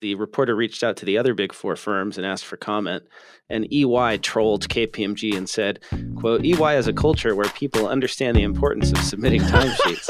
the reporter reached out to the other big four firms and asked for comment and ey trolled kpmg and said quote ey is a culture where people understand the importance of submitting timesheets.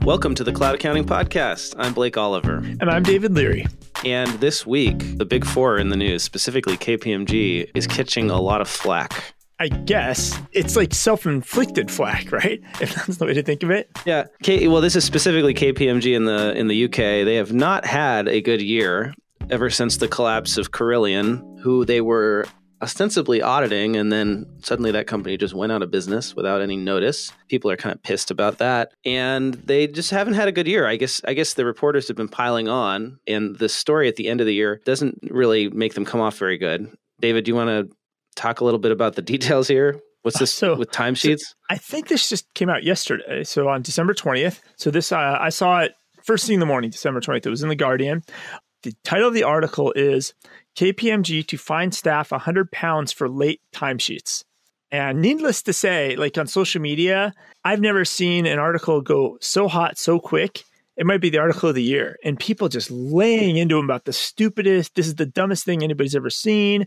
Welcome to the cloud accounting podcast. I'm blake oliver. And i'm david leary. And this week the big four in the news specifically kpmg is catching a lot of flack I guess it's like self-inflicted flack, right? If that's the way to think of it. Yeah. K- well, this is specifically KPMG in the in the UK. They have not had a good year ever since the collapse of Carillion, who they were ostensibly auditing, and then suddenly that company just went out of business without any notice. People are kind of pissed about that, and they just haven't had a good year. I guess I guess the reporters have been piling on, and the story at the end of the year doesn't really make them come off very good. David, do you want to talk a little bit about the details here? What's this so, with timesheets? So I think this just came out yesterday. So on December 20th. So this, uh, I saw it first thing in the morning, December 20th. It was in The Guardian. The title of the article is KPMG to fine staff 100 pounds for late timesheets. And needless to say, like on social media, I've never seen an article go so hot so quick. It might be the article of the year, and people just laying into them about the stupidest, this is the dumbest thing anybody's ever seen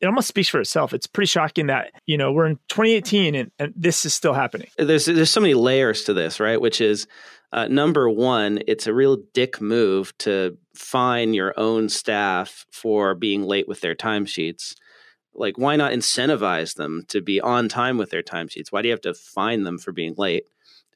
it almost speaks for itself. It's pretty shocking that you know we're in 2018 and, and this is still happening. There's there's so many layers to this, right? Which is uh, number one, it's a real dick move to fine your own staff for being late with their timesheets. Like, why not incentivize them to be on time with their timesheets? Why do you have to fine them for being late?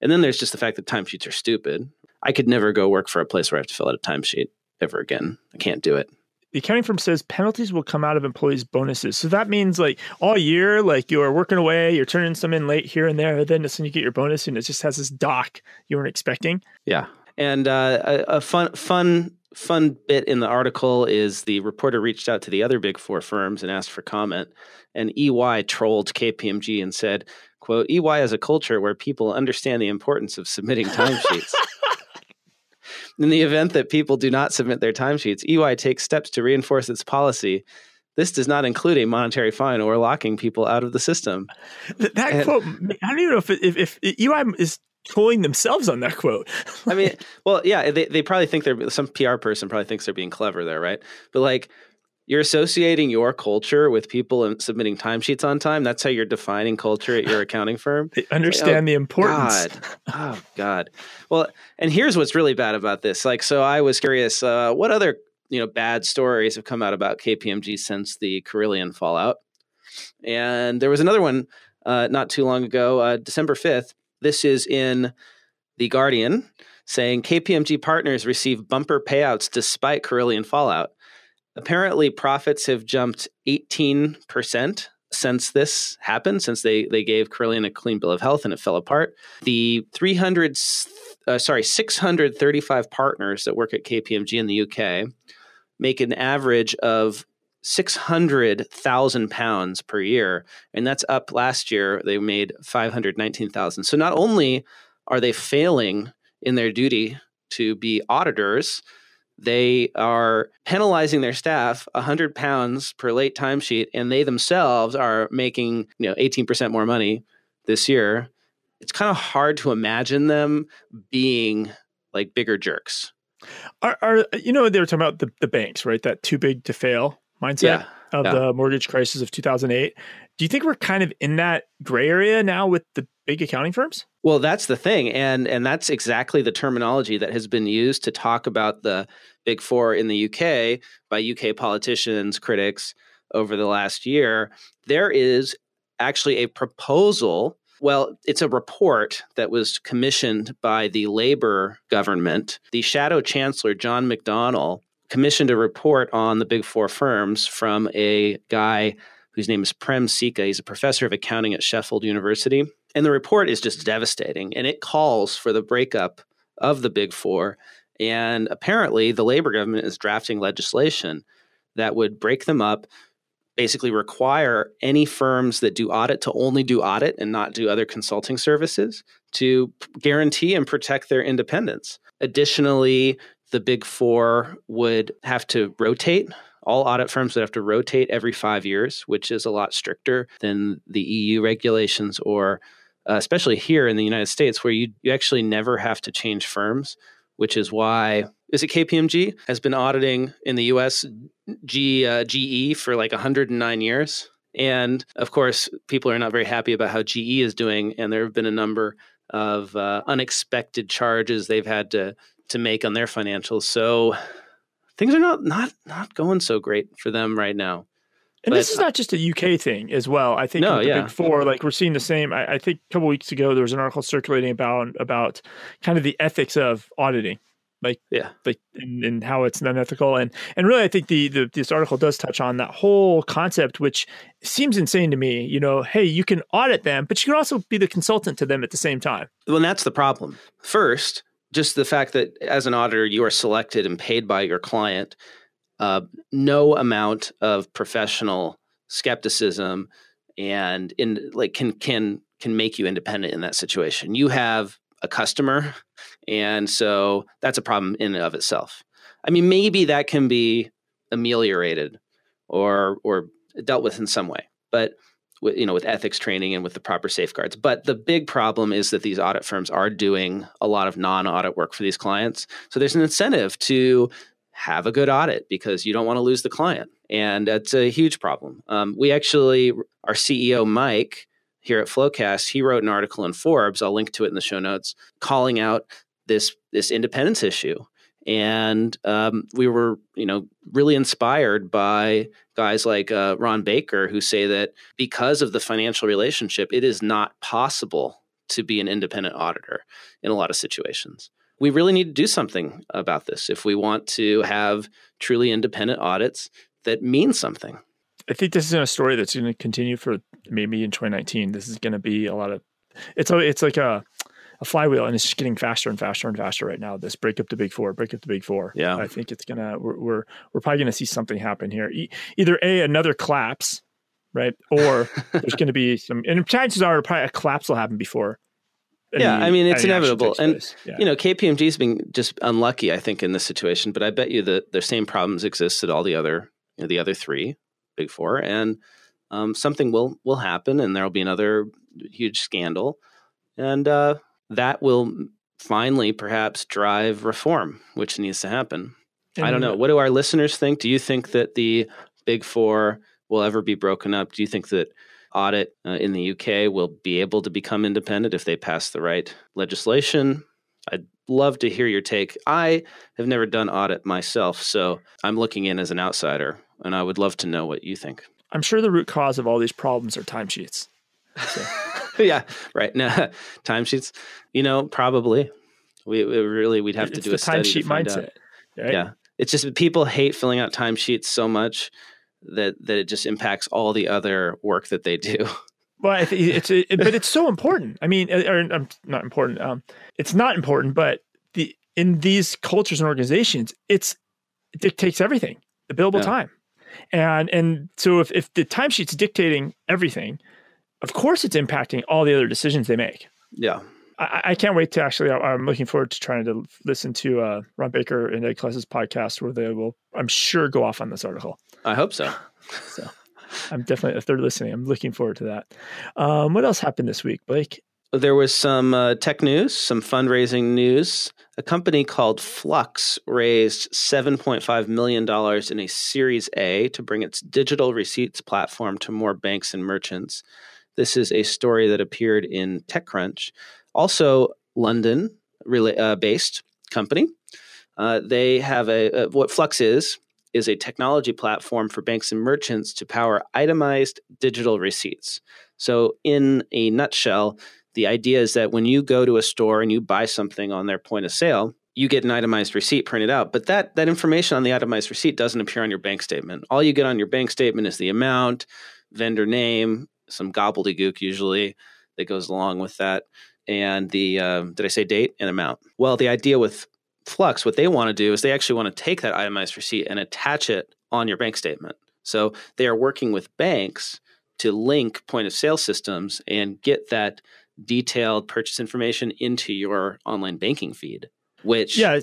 And then there's just the fact that timesheets are stupid. I could never go work for a place where I have to fill out a timesheet ever again. I can't do it the accounting firm says penalties will come out of employees' bonuses. So that means like all year, like you are working away, you're turning some in late here and there, then as soon you get your bonus and it just has this dock you weren't expecting. Yeah. And uh, a, a fun, fun, fun bit in the article is the reporter reached out to the other big four firms and asked for comment. And EY trolled KPMG and said, quote, EY has a culture where people understand the importance of submitting timesheets. In the event that people do not submit their timesheets, EY takes steps to reinforce its policy. This does not include a monetary fine or locking people out of the system. That, and, quote, I don't even know if, if, if EY is trolling themselves on that quote. I mean, well, yeah, they, they probably think they're some PR person probably thinks they're being clever there, right? But like, you're associating your culture with people and submitting timesheets on time. That's how you're defining culture at your accounting firm. They understand like, oh, the importance. God. Oh God. Well, and here's what's really bad about this. Like, so I was curious, uh, what other you know bad stories have come out about KPMG since the Carillion fallout? And there was another one uh, not too long ago, uh, December fifth. This is in the Guardian, saying KPMG partners receive bumper payouts despite Carillion fallout. Apparently, profits have jumped 18% since this happened, since they, they gave Carillion a clean bill of health and it fell apart. The 300, uh, sorry, 635 partners that work at KPMG in the UK make an average of 600,000 pounds per year. And that's up last year. They made 519,000. So not only are they failing in their duty to be auditors, they are penalizing their staff 100 pounds per late timesheet and they themselves are making you know 18% more money this year. It's kind of hard to imagine them being like bigger jerks. Are, are you know they were talking about the, the banks right? That too big to fail mindset yeah, of yeah. the mortgage crisis of 2008 do you think we're kind of in that gray area now with the big accounting firms well that's the thing and and that's exactly the terminology that has been used to talk about the big four in the UK by UK politicians, critics over the last year, there is actually a proposal. Well, it's a report that was commissioned by the Labour government. The shadow chancellor, John McDonnell, commissioned a report on the big four firms from a guy whose name is Prem Sikka. He's a professor of accounting at Sheffield University. And the report is just devastating. And it calls for the breakup of the big four and apparently, the Labor government is drafting legislation that would break them up, basically require any firms that do audit to only do audit and not do other consulting services to guarantee and protect their independence. Additionally, the big four would have to rotate. All audit firms would have to rotate every five years, which is a lot stricter than the EU regulations or uh, especially here in the United States, where you, you actually never have to change firms which is why is it KPMG has been auditing in the U.S. G, uh, GE for like 109 years, and of course, people are not very happy about how GE is doing, and there have been a number of uh, unexpected charges they've had to to make on their financials. So things are not not not going so great for them right now. And but, this is not just a UK thing as well. I think no, the yeah. big four, like we're seeing the same. I, I, think a couple weeks ago there was an article circulating about about kind of the ethics of auditing, like yeah, like and, and how it's unethical. And and really, I think the, the this article does touch on that whole concept, which seems insane to me. You know, hey, you can audit them, but you can also be the consultant to them at the same time. Well, that's the problem. First, just the fact that as an auditor, you are selected and paid by your client uh, no amount of professional skepticism and in like can can can make you independent in that situation. You have a customer, and so that's a problem in and of itself. I mean, maybe that can be ameliorated or or dealt with in some way, but you know with ethics training and with the proper safeguards but the big problem is that these audit firms are doing a lot of non-audit work for these clients so there's an incentive to have a good audit because you don't want to lose the client. And that's a huge problem. Um, we actually, our CEO, Mike, here at FloQast, he wrote an article in Forbes, I'll link to it in the show notes, calling out this, this independence issue. And um, we were, you know, really inspired by guys like uh, Ron Baker, who say that because of the financial relationship, it is not possible to be an independent auditor in a lot of situations we really need to do something about this if we want to have truly independent audits that mean something. I think this is a story that's going to continue for maybe in 2019. This is going to be a lot of it's a, it's like a a flywheel and it's just getting faster and faster and faster right now. This break up the big four, break up the big four. Yeah, I think it's gonna we're we're, we're probably gonna see something happen here. E- either a another collapse, right, or there's going to be some and chances are probably a collapse will happen before yeah, I mean it's inevitable, and yeah. you know KPMG's been just unlucky, I think, in this situation. But I bet you that the same problems exist at all the other, you know, the other three big four, and um, something will will happen, and there will be another huge scandal, and uh, that will finally perhaps drive reform, which needs to happen. And I don't know. What do our listeners think? Do you think that the big four will ever be broken up? Do you think that audit uh, in the UK will be able to become independent if they pass the right legislation. I'd love to hear your take. I have never done audit myself, so I'm looking in as an outsider, and I would love to know what you think. I'm sure the root cause of all these problems are timesheets. So. yeah, right. No, timesheets. You know, probably. We, we really we'd have it's to do a timesheet mindset. Right? Yeah, it's just people hate filling out timesheets so much that that it just impacts all the other work that they do. Well, I think it's it, but it's so important. I mean, uh, or um, not important. Um, it's not important, but the in these cultures and organizations, it's it dictates everything. The billable yeah. time, and and so if if the timesheet's dictating everything, of course it's impacting all the other decisions they make. Yeah. I, I can't wait to actually. I'm looking forward to trying to listen to uh, Ron Baker and Ed Kless's podcast, where they will, I'm sure, go off on this article. I hope so. so I'm definitely, if they're listening, I'm looking forward to that. Um, what else happened this week, Blake? There was some uh, tech news, some fundraising news. A company called Flux raised $7.5 million in a Series A to bring its digital receipts platform to more banks and merchants. This is a story that appeared in TechCrunch. Also, London uh, based company. Uh, they have a, a what Flux is is a technology platform for banks and merchants to power itemized digital receipts. So, in a nutshell, the idea is that when you go to a store and you buy something on their point of sale, you get an itemized receipt printed out. But that, that information on the itemized receipt doesn't appear on your bank statement. All you get on your bank statement is the amount, vendor name, some gobbledygook usually that goes along with that, and the, uh, did I say date and amount? Well, the idea with Flux, what they want to do is they actually want to take that itemized receipt and attach it on your bank statement. So they are working with banks to link point of sale systems and get that detailed purchase information into your online banking feed. Which yeah,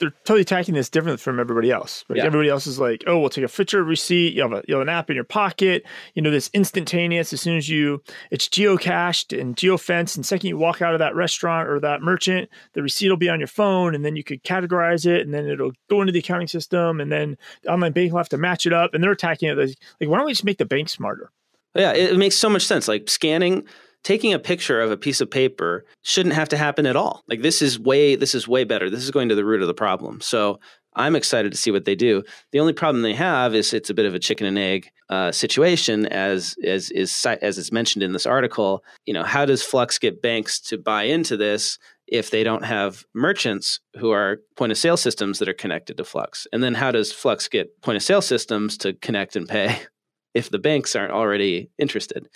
they're totally attacking this different from everybody else. Yeah. Everybody else is like, oh, we'll take a picture receipt. You have a you have an app in your pocket. You know, this instantaneous. As soon as you, it's geocached and geofenced. And second you walk out of that restaurant or that merchant, the receipt will be on your phone, and then you could categorize it, and then it'll go into the accounting system, and then the online bank will have to match it up. And they're attacking it like, like why don't we just make the bank smarter? Yeah, it makes so much sense. Like scanning, taking a picture of a piece of paper shouldn't have to happen at all. Like this is way this is way better. This is going to the root of the problem. So I'm excited to see what they do. The only problem they have is it's a bit of a chicken and egg uh, situation, as as is as is mentioned in this article. You know, how does Flux get banks to buy into this if they don't have merchants who are point of sale systems that are connected to Flux? And then how does Flux get point of sale systems to connect and pay if the banks aren't already interested?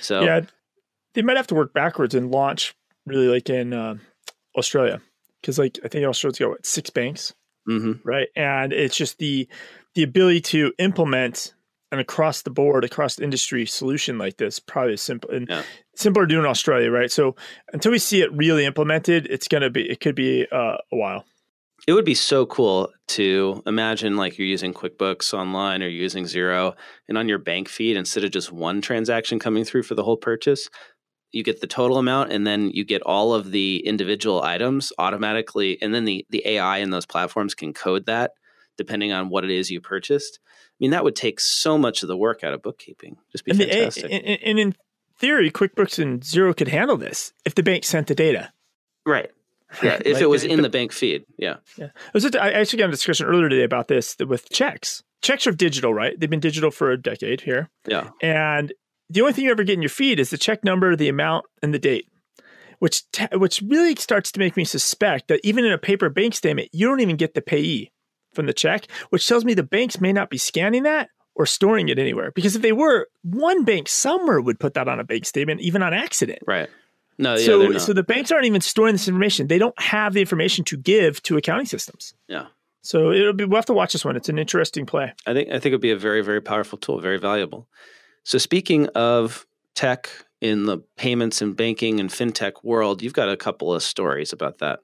So Yeah, they might have to work backwards and launch really like in uh, Australia because like I think Australia's got what, six banks, mhm. right? And it's just the the ability to implement an across the board, across the industry solution like this probably is simple and Yeah. simpler to do in Australia, right? So until we see it really implemented, it's gonna be it could be uh, a while. It would be so cool to imagine like you're using QuickBooks online or using Xero, and on your bank feed, instead of just one transaction coming through for the whole purchase, you get the total amount and then you get all of the individual items automatically. And then the, the AI in those platforms can code that depending on what it is you purchased. I mean, that would take so much of the work out of bookkeeping. Just be And, fantastic. and, and- and in theory, QuickBooks and Xero could handle this if the bank sent the data. right. Yeah. If Like, it was but- in the bank feed. Yeah. Yeah. I, was just, I actually got a discussion earlier today about this with checks. Checks are digital, right? They've been digital for a decade here. Yeah. And the only thing you ever get in your feed is the check number, the amount, and the date, which which really starts to make me suspect that even in a paper bank statement, you don't even get the payee from the check, which tells me the banks may not be scanning that or storing it anywhere. Because if they were, one bank somewhere would put that on a bank statement, even on accident. Right. No, yeah. so, so the banks aren't even storing this information. They don't have the information to give to accounting systems. yeah. So it'll be we'll have to watch this one. It's an interesting play. I think I think it'd be a very very powerful tool, very valuable. So speaking of tech in the payments and banking and fintech world, you've got a couple of stories about that.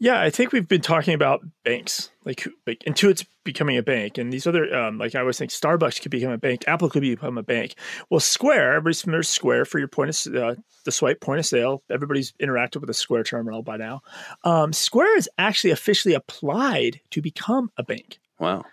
Yeah, I think we've been talking about banks, like, like Intuit's becoming a bank, and these other, um, like I always think, Starbucks could become a bank, Apple could become a bank. Well, Square, everybody's familiar with Square for your point of uh, the swipe point of sale. Everybody's interacted with a Square terminal by now. Um, Square is actually officially applied to become a bank. Wow.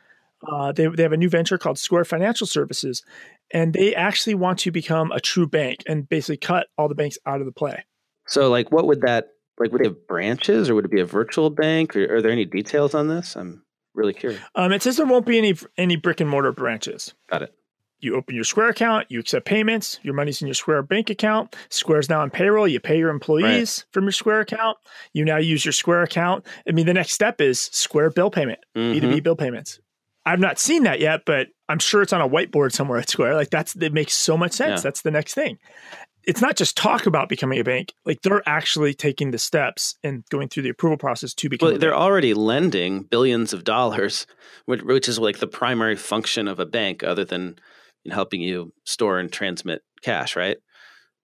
Uh, they they have a new venture called Square Financial Services, and they actually want to become a true bank and basically cut all the banks out of the play. So like what would that like would they have branches or would it be a virtual bank or are there any details on this? I'm really curious. Um, it says there won't be any any brick and mortar branches. Got it. You open your Square account, you accept payments, your money's in your Square bank account. Square's now on payroll. You pay your employees from your Square account. You now use your Square account. I mean, the next step is Square bill payment, Mhm. B2B bill payments. I've not seen that yet, but I'm sure it's on a whiteboard somewhere at Square. Like that's that makes so much sense. Yeah. That's the next thing. It's not just talk about becoming a bank. Like they're actually taking the steps and going through the approval process to become. Well, they're already lending billions of dollars, which, which is like the primary function of a bank, other than you know, helping you store and transmit cash, right?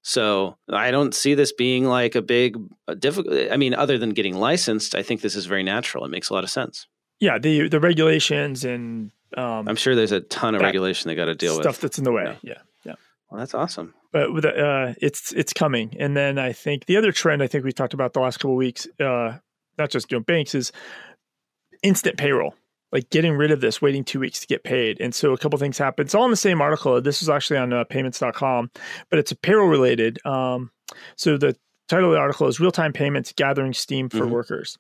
So I don't see this being like a big uh, difficult. I mean, other than getting licensed, I think this is very natural. It makes a lot of sense. Yeah, the the regulations and um, I'm sure there's a ton of regulation they got to deal stuff with. Stuff that's in the way. Yeah. yeah. yeah. Well, that's awesome. but with uh, it's it's coming. And then I think the other trend I think we talked about the last couple of weeks, uh, not just you know banks, is instant payroll. Like getting rid of this, waiting two weeks to get paid. And so a couple things happen. It's all in the same article. This is actually on uh, payments.com, but it's a payroll related. Um, so the title of the article is Real Time Payments Gathering Steam for Mhm. Workers.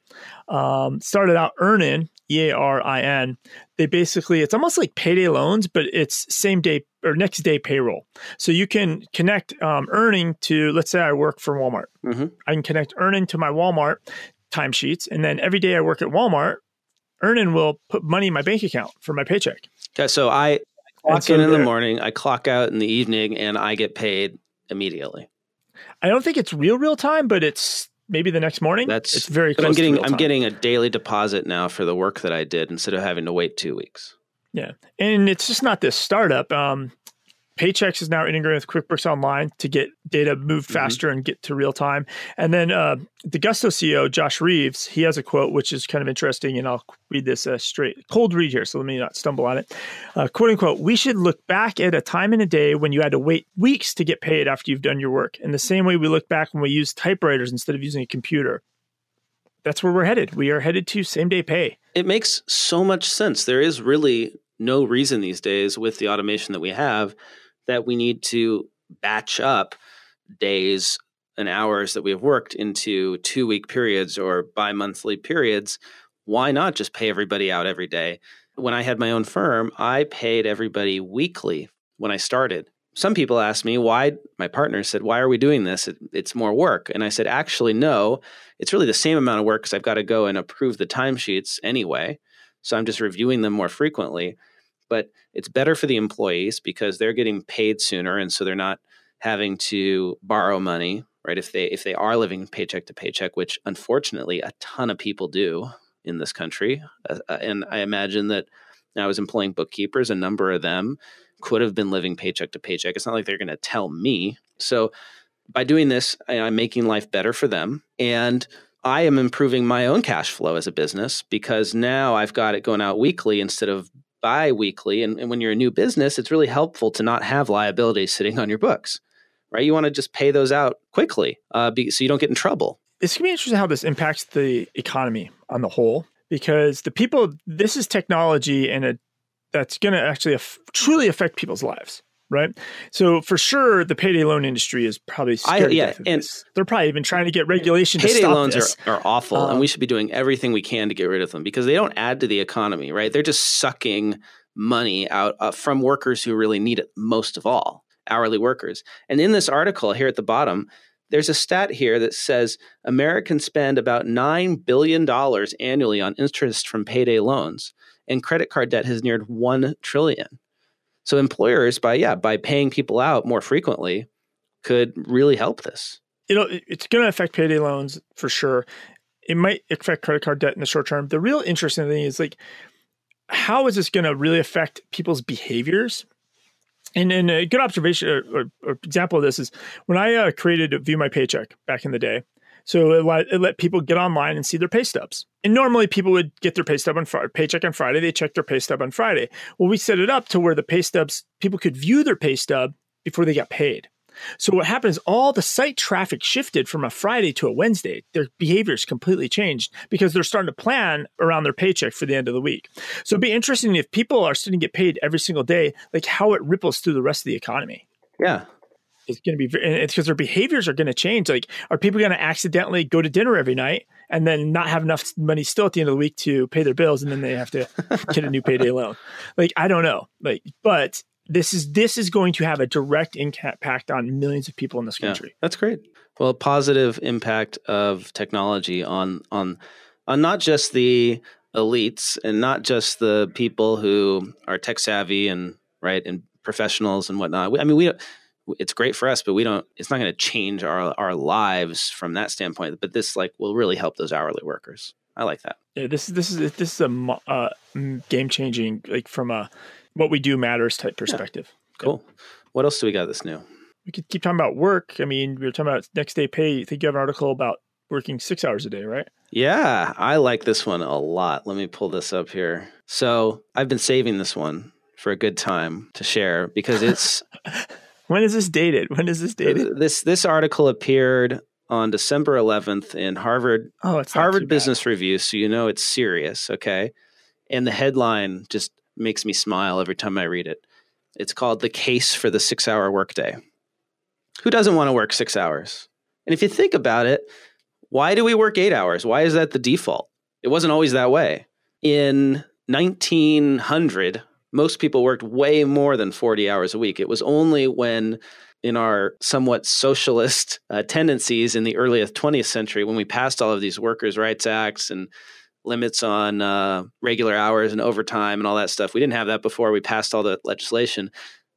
Um, started out Earnin, E A R I N. They basically, it's almost like payday loans, but it's same day or next day payroll. So you can connect um, Earnin to, let's say I work for Walmart. hmm I can connect Earnin to my Walmart timesheets. And then every day I work at Walmart, Earnin will put money in my bank account for my paycheck. Okay, so I clock in in the morning, I clock out in the evening, and I get paid immediately. I don't think it's real, real time, but it's maybe the next morning. That's it's very But close I'm getting I'm getting a daily deposit now for the work that I did instead of having to wait two weeks. Yeah, and it's just not this startup. Um, Paychex is now integrating with QuickBooks Online to get data moved Mhm. faster and get to real time. And then uh, the Gusto CEO, Josh Reeves, he has a quote which is kind of interesting, and I'll read this uh, straight, cold read here, so let me not stumble on it. Uh, quote unquote, we should look back at a time in a day when you had to wait weeks to get paid after you've done your work, in the same way we look back when we used typewriters instead of using a computer. That's where we're headed. We are headed to same day pay. It makes so much sense. There is really no reason these days with the automation that we have that we need to batch up days and hours that we have worked into two week periods or bi monthly periods. Why not just pay everybody out every day? When I had my own firm, I paid everybody weekly when I started. Some people asked me why, my partner said, Why are we doing this? It, it's more work. And I said, Actually, no, it's really the same amount of work because I've got to go and approve the timesheets anyway. So I'm just reviewing them more frequently. But it's better for the employees because they're getting paid sooner. And so they're not having to borrow money, right? If they if they are living paycheck to paycheck, which unfortunately a ton of people do in this country. Uh, uh, and I imagine that I was employing bookkeepers, a number of them could have been living paycheck to paycheck. It's not like they're going to tell me. So by doing this, I, I'm making life better for them. And I am improving my own cash flow as a business because now I've got it going out weekly instead of bi weekly. And, and when you're a new business, it's really helpful to not have liabilities sitting on your books, right? You want to just pay those out quickly uh, be, so you don't get in trouble. It's going to be interesting how this impacts the economy on the whole, because the people, this is technology and it, that's going to actually af- truly affect people's lives. Right. So for sure, the payday loan industry is probably scared I- yeah, and- this. They're probably even trying to get regulation to Payday stop loans this. are, are awful, Um, and we should be doing everything we can to get rid of them because they don't add to the economy, right? They're just sucking money out uh, from workers who really need it most of all, hourly workers. And in this article here at the bottom, there's a stat here that says Americans spend about $9 billion annually on interest from payday loans, and credit card debt has neared 1 trillion. So employers by yeah, by paying people out more frequently could really help this. you know, it's going to affect payday loans for sure. It might affect credit card debt in the short term. The real interesting thing is like, how is this going to really affect people's behaviors? And, and a good observation or, or, or example of this is when I uh, created View My Paycheck back in the day. So it let, it let people get online and see their pay stubs. And normally people would get their pay stub on Friday, paycheck on Friday. They check their pay stub on Friday. Well, we set it up to where the pay stubs people could view their pay stub before they got paid. So what happened is all the site traffic shifted from a Friday to a Wednesday. Their behaviors completely changed because they're starting to plan around their paycheck for the end of the week. So it'd be interesting if people are starting to get paid every single day, like how it ripples through the rest of the economy. Yeah. It's going to be and it's because their behaviors are going to change. Like, are people going to accidentally go to dinner every night and then not have enough money still at the end of the week to pay their bills, and then they have to get a new payday loan? Like, I don't know. Like, but this is this is going to have a direct impact on millions of people in this Yeah, country. that's great. Well, positive impact of technology on on on not just the elites and not just the people who are tech savvy and right and professionals and whatnot. We- I mean, we don't. It's great for us, but we don't. It's not going to change our our lives from that standpoint. But this like will really help those hourly workers. I like that. Yeah, this is this is this is a uh, game changing like from a what we do matters type perspective. Cool. What else do we got that's new? We could keep talking about work. I mean, we were talking about next day pay. I think you have an article about working six hours a day, right? Yeah, I like this one a lot. Let me pull this up here. So I've been saving this one for a good time to share because it's When is this dated? When is this dated? Uh, this this article appeared on December 11th in Harvard Oh, it's Harvard. Business Review, so you know it's serious, okay? And the headline just makes me smile every time I read it. It's called "The Case for the Six-Hour Workday." Who doesn't want to work six hours? And if you think about it, why do we work eight hours? Why is that the default? It wasn't always that way. In 1900, most people worked way more than 40 hours a week. It was only when, in our somewhat socialist uh, tendencies in the early 20th century, when we passed all of these workers' rights acts and limits on uh, regular hours and overtime and all that stuff, we didn't have that before we passed all the legislation.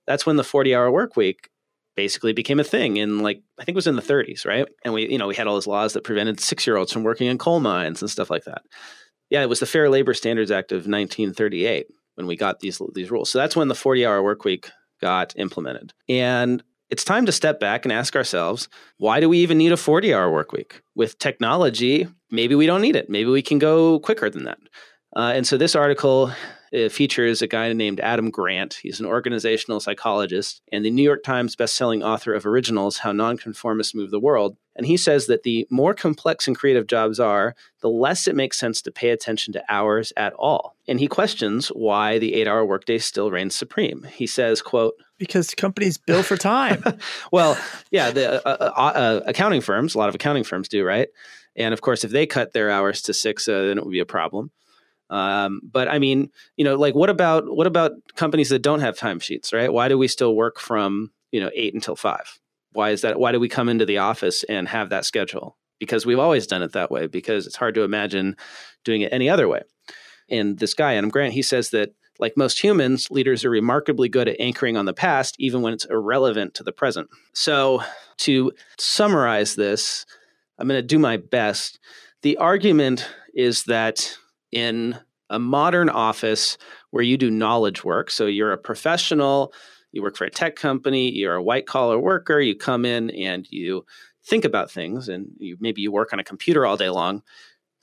That's when the 40 hour work week basically became a thing in like I think it was in the 30s, right? And we you know we had all those laws that prevented six year olds from working in coal mines and stuff like that. Yeah, it was the Fair Labor Standards Act of 1938 when we got these these rules. So that's when the 40 hour work week got implemented. And it's time to step back and ask ourselves why do we even need a 40 hour work week? With technology, maybe we don't need it. Maybe we can go quicker than that. Uh, and so this article it features a guy named Adam Grant. He's an organizational psychologist and the New York Times bestselling author of Originals How Nonconformists Move the World. And he says that the more complex and creative jobs are, the less it makes sense to pay attention to hours at all. And he questions why the eight hour workday still reigns supreme. He says, quote, because companies bill for time. well, yeah, the uh, uh, uh, accounting firms, a lot of accounting firms do, right? And of course, if they cut their hours to six, uh, then it would be a problem. Um, but I mean, you know, like what about what about companies that don't have timesheets, right? Why do we still work from you know eight until five? Why is that? Why do we come into the office and have that schedule? Because we've always done it that way. Because it's hard to imagine doing it any other way. And this guy, Adam Grant, he says that like most humans, leaders are remarkably good at anchoring on the past, even when it's irrelevant to the present. So, to summarize this, I'm going to do my best. The argument is that in a modern office where you do knowledge work. So you're a professional, you work for a tech company, you're a white collar worker, you come in and you think about things and you, maybe you work on a computer all day long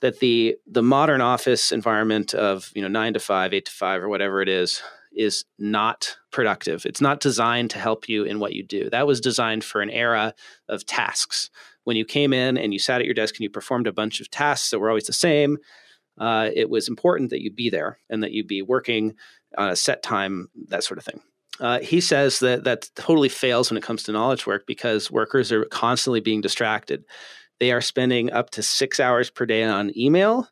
that the the modern office environment of you know 9 to 5 8 to 5 or whatever it is is not productive. It's not designed to help you in what you do. That was designed for an era of tasks. When you came in and you sat at your desk and you performed a bunch of tasks that were always the same uh, it was important that you be there and that you be working on a set time, that sort of thing. Uh, he says that that totally fails when it comes to knowledge work because workers are constantly being distracted. They are spending up to six hours per day on email.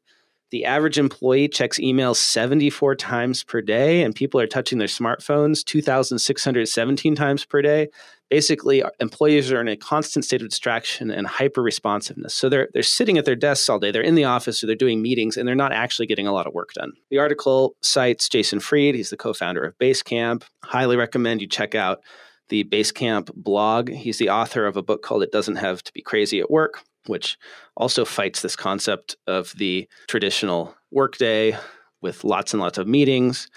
The average employee checks email 74 times per day, and people are touching their smartphones 2,617 times per day basically employees are in a constant state of distraction and hyper responsiveness. So they're they're sitting at their desks all day. They're in the office or they're doing meetings and they're not actually getting a lot of work done. The article cites Jason Fried. He's the co-founder of Basecamp. Highly recommend you check out the Basecamp blog. He's the author of a book called It Doesn't Have to Be Crazy at Work, which also fights this concept of the traditional workday with lots and lots of meetings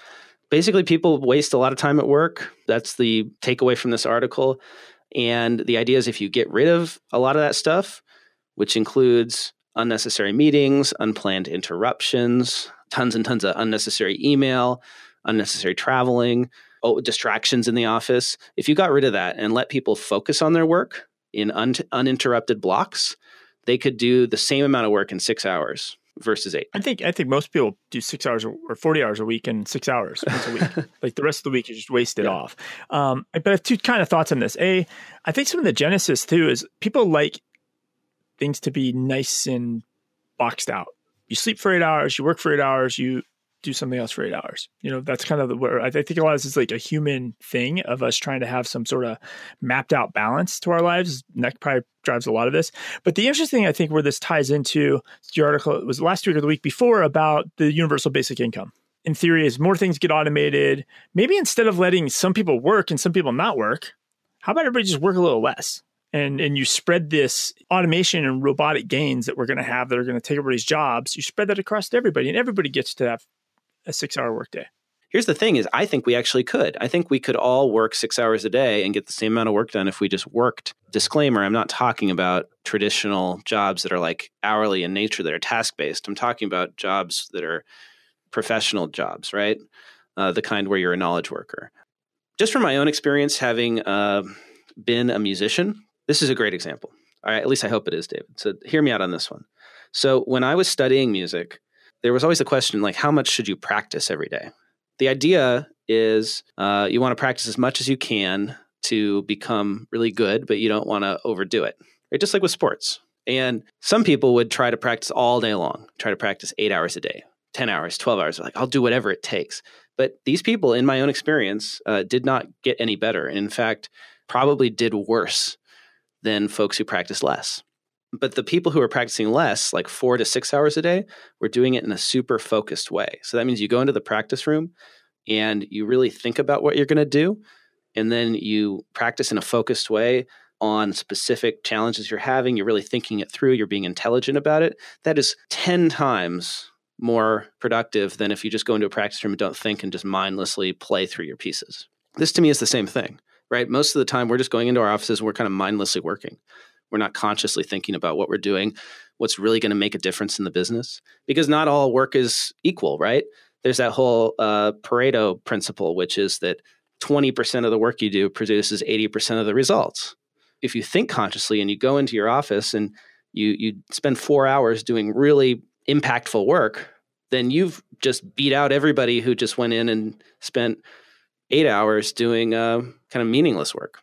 basically people waste a lot of time at work. That's the takeaway from this article. And the idea is if you get rid of a lot of that stuff, which includes unnecessary meetings, unplanned interruptions, tons and tons of unnecessary email, unnecessary traveling, oh, distractions in the office. If you got rid of that and let people focus on their work in un- uninterrupted blocks, they could do the same amount of work in six hours versus eight. I think I think most people do six hours or forty hours a week and six hours once a week. like the rest of the week is just wasted yeah. off. Um, but I have two kind of thoughts on this. A, I think some of the genesis too is people like things to be nice and boxed out. You sleep for eight hours, you work for eight hours, you do something else for eight hours. You know, that's kind of the, where I think a lot of this is like a human thing of us trying to have some sort of mapped out balance to our lives. That probably drives a lot of this. But the interesting thing I think where this ties into the article it was last week or the week before about the universal basic income. In theory, as more things get automated, maybe instead of letting some people work and some people not work, how about everybody just work a little less? and and you spread this automation and robotic gains that we're going to have that are going to take everybody's jobs you spread that across to everybody and everybody gets to have a six hour workday. Here's the thing is I think we actually could. I think we could all work 6 hours a day and get the same amount of work done if we just worked. Disclaimer, I'm not talking about traditional jobs that are like hourly in nature that are task based. I'm talking about jobs that are professional jobs, right? Uh, the kind where you're a knowledge worker. Just from my own experience having uh, been a musician, this is a great example. All right, at least I hope it is, David. So hear me out on this one. So when I was studying music, there was always the question like, how much should you practice every day? The idea is uh, you want to practice as much as you can to become really good, but you don't want to overdo it. Right? Just like with sports. And some people would try to practice all day long, try to practice eight hours a day, 10 hours, 12 hours. Like, I'll do whatever it takes. But these people, in my own experience, uh, did not get any better. And in fact, probably did worse than folks who practice less. But the people who are practicing less, like four to six hours a day, were doing it in a super focused way. So that means you go into the practice room and you really think about what you're going to do. And then you practice in a focused way on specific challenges you're having. You're really thinking it through, you're being intelligent about it. That is 10 times more productive than if you just go into a practice room and don't think and just mindlessly play through your pieces. This to me is the same thing, right? Most of the time, we're just going into our offices and we're kind of mindlessly working. We're not consciously thinking about what we're doing, what's really going to make a difference in the business, because not all work is equal, right? There's that whole uh, Pareto principle, which is that 20% of the work you do produces 80% of the results. If you think consciously and you go into your office and you you spend 4 hours doing really impactful work, then you've just beat out everybody who just went in and spent 8 hours doing uh, kind of meaningless work.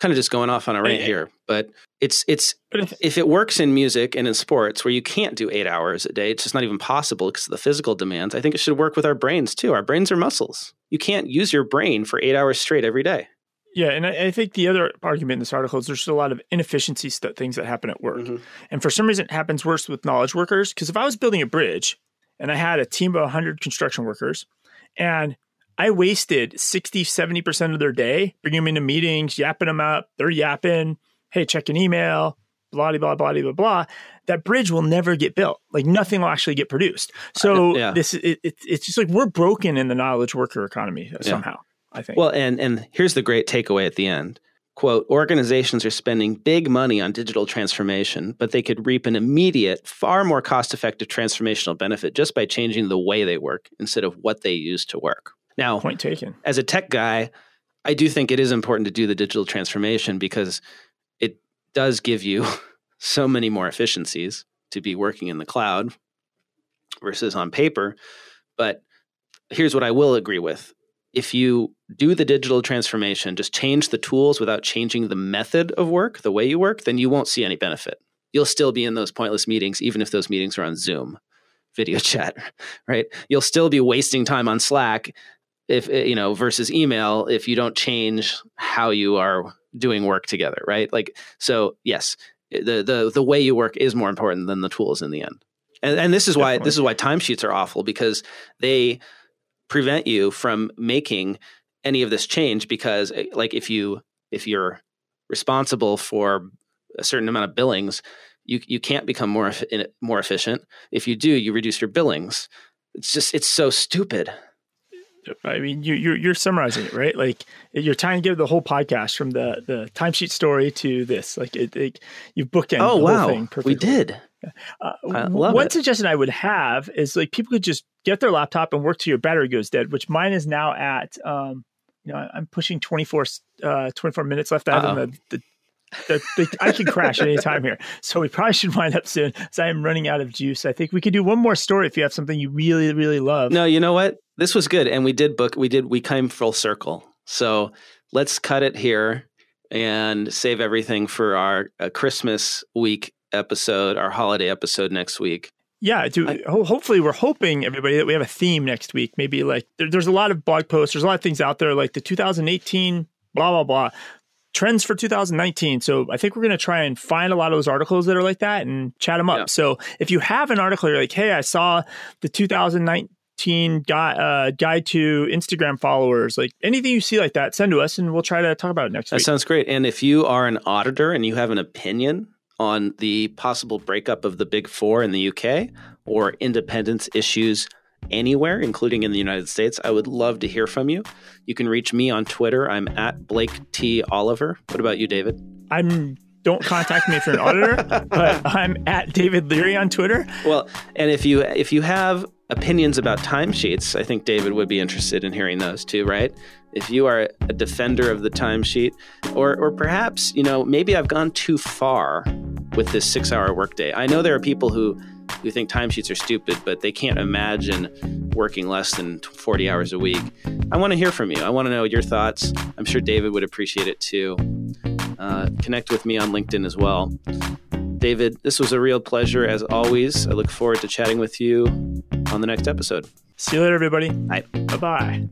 Kind of just going off on a rant here, but it's it's if it works in music and in sports where you can't do 8 hours a day, it's just not even possible because of the physical demands. I think it should work with our brains too. Our brains are muscles. You can't use your brain for 8 hours straight every day. Yeah, and I, I, think the other argument in this article is there's just a lot of inefficiency st- things that happen at work, mm-hmm. and for some reason it happens worse with knowledge workers. Because if I was building a bridge and I had a team of 100 construction workers, and I wasted 60, 70% of their day bringing them into meetings, yapping them up, they're yapping, hey, check an email, blah, blah, blah, blah, blah, that bridge will never get built. Like nothing will actually get produced. So uh, yeah. this, it, it, it's just like we're broken in the knowledge worker economy somehow. Yeah. I think. Well, and and here's the great takeaway at the end. Quote, organizations are spending big money on digital transformation, but they could reap an immediate, far more cost effective transformational benefit just by changing the way they work instead of what they use to work. Now, point taken. As a tech guy, I do think it is important to do the digital transformation because does give you so many more efficiencies to be working in the cloud versus on paper. But here's what I will agree with if you do the digital transformation, just change the tools without changing the method of work, the way you work, then you won't see any benefit. You'll still be in those pointless meetings, even if those meetings are on Zoom, video chat, right? You'll still be wasting time on Slack if eh, you know versus email if you don't change how you are doing work together, right? Like so, yes, eh, the the the way you work is more important than the tools in the end. And, and this is Definitely. why this is why timesheets are awful because they prevent you from making any of this change because eh, like if you if you're responsible for a certain amount of billings you you can't become more more efficient if you do you reduce your billings it's just it's so stupid I mean, you, you're you're summarizing it right. Like you're trying to give the whole podcast from the the timesheet story to this. Like it, it you've bookended. Oh wow, we did. Uh, one it. suggestion I would have is like people could just get their laptop and work till your battery goes dead, which mine is now at. Um, you know, I'm pushing 24, uh, 24 minutes left out of the, the the, the, I can crash at any time here. So we probably should wind up soon as I am running out of juice. I think we could do one more story if you have something you really, really love. No, you know what? This was good. And we did book, we did, we came full circle. So let's cut it here and save everything for our uh, Christmas week episode, our holiday episode next week. Yeah, to, I, hopefully we're hoping everybody that we have a theme next week. Maybe like there, there's a lot of blog posts, there's a lot of things out there like the 2018 blah blah blah trends for 2019. So I think we're going to try and find a lot of those articles that are like that and chat them up. Yeah. So if you have an article, you're like, hey, I saw the 2019 guide, uh, guide to Instagram followers, like anything you see like that, send to us and we'll try to talk about it next that week. That sounds great. And if you are an auditor and you have an opinion on the possible breakup of the big four in the UK or independence issues anywhere, including in the United States, I would love to hear from you. You can reach me on Twitter. I'm at Blake T. Oliver. What about you, David? I'm don't contact me if you're an auditor, but I'm at David Leary on Twitter. Well, and if you if you have opinions about timesheets, I think David would be interested in hearing those too, right? If you are a defender of the timesheet, or or perhaps, you know, maybe I've gone too far with this six hour workday. I know there are people who who think timesheets are stupid, but they can't imagine working less than 40 hours a week. I want to hear from you. I want to know your thoughts. I'm sure David would appreciate it too. Uh, connect with me on LinkedIn as well. David, this was a real pleasure as always. I look forward to chatting with you on the next episode. See you later, everybody. Bye. Bye bye.